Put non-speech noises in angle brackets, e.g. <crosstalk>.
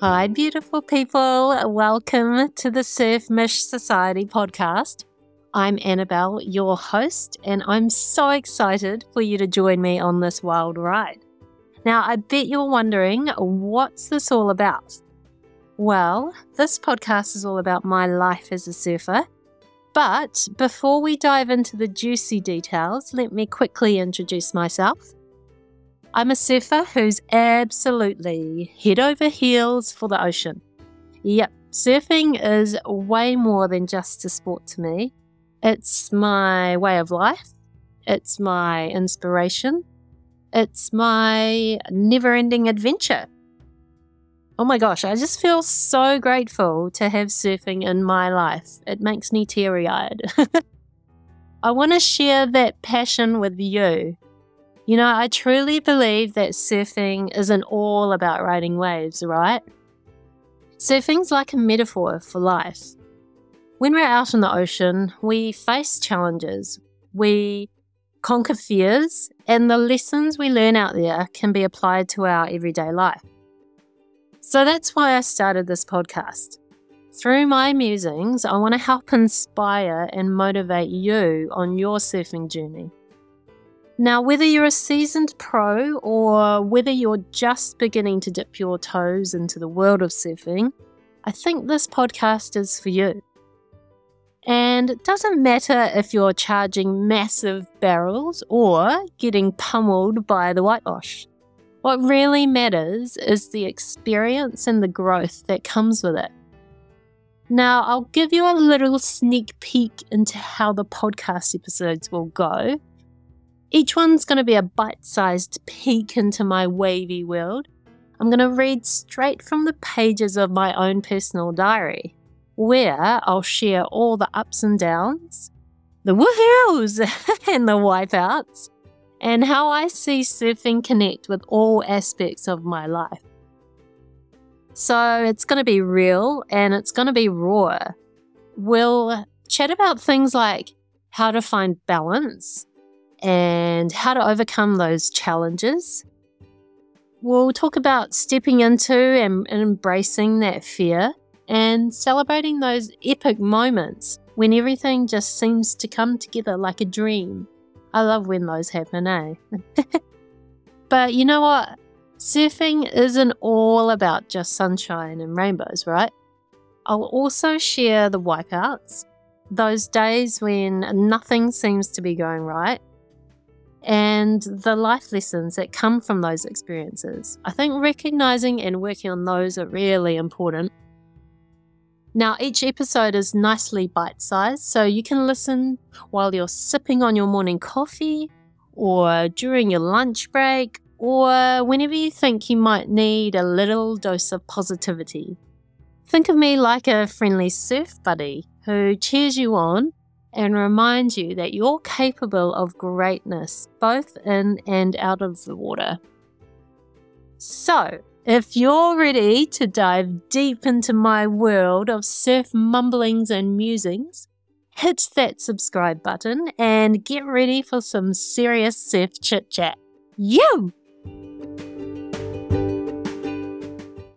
Hi, beautiful people. Welcome to the Surf Mish Society podcast. I'm Annabelle, your host, and I'm so excited for you to join me on this wild ride. Now, I bet you're wondering, what's this all about? Well, this podcast is all about my life as a surfer. But before we dive into the juicy details, let me quickly introduce myself. I'm a surfer who's absolutely head over heels for the ocean. Yep, surfing is way more than just a sport to me. It's my way of life, it's my inspiration, it's my never ending adventure. Oh my gosh, I just feel so grateful to have surfing in my life. It makes me teary eyed. <laughs> I want to share that passion with you you know, I truly believe that surfing isn't all about riding waves, right? Surfing's like a metaphor for life. When we're out in the ocean, we face challenges, we conquer fears, and the lessons we learn out there can be applied to our everyday life. So that's why I started this podcast. Through my musings, I want to help inspire and motivate you on your surfing journey. Now, whether you're a seasoned pro or whether you're just beginning to dip your toes into the world of surfing, I think this podcast is for you. And it doesn't matter if you're charging massive barrels or getting pummeled by the whitewash. What really matters is the experience and the growth that comes with it. Now, I'll give you a little sneak peek into how the podcast episodes will go each one's going to be a bite sized peek into my wavy world. I'm going to read straight from the pages of my own personal diary, where I'll share all the ups and downs, the woohoos <laughs> and the wipeouts, and how I see surfing connect with all aspects of my life. So it's going to be real and it's going to be raw. We'll chat about things like how to find balance, and how to overcome those challenges. We'll talk about stepping into and, embracing that fear and celebrating those epic moments when everything just seems to come together like a dream. I love when those happen, eh? <laughs> but you know what? Surfing isn't all about just sunshine and rainbows, right? I'll also share the wipeouts, those days when nothing seems to be going right, and the life lessons that come from those experiences. I think recognizing and working on those are really important. Now, each episode is nicely bite sized, so you can listen while you're sipping on your morning coffee, or during your lunch break, or whenever you think you might need a little dose of positivity. Think of me like a friendly surf buddy who cheers you on and remind you that you're capable of greatness both in and out of the water. So, if you're ready to dive deep into my world of surf mumblings and musings, hit that subscribe button and get ready for some serious surf chit chat. You!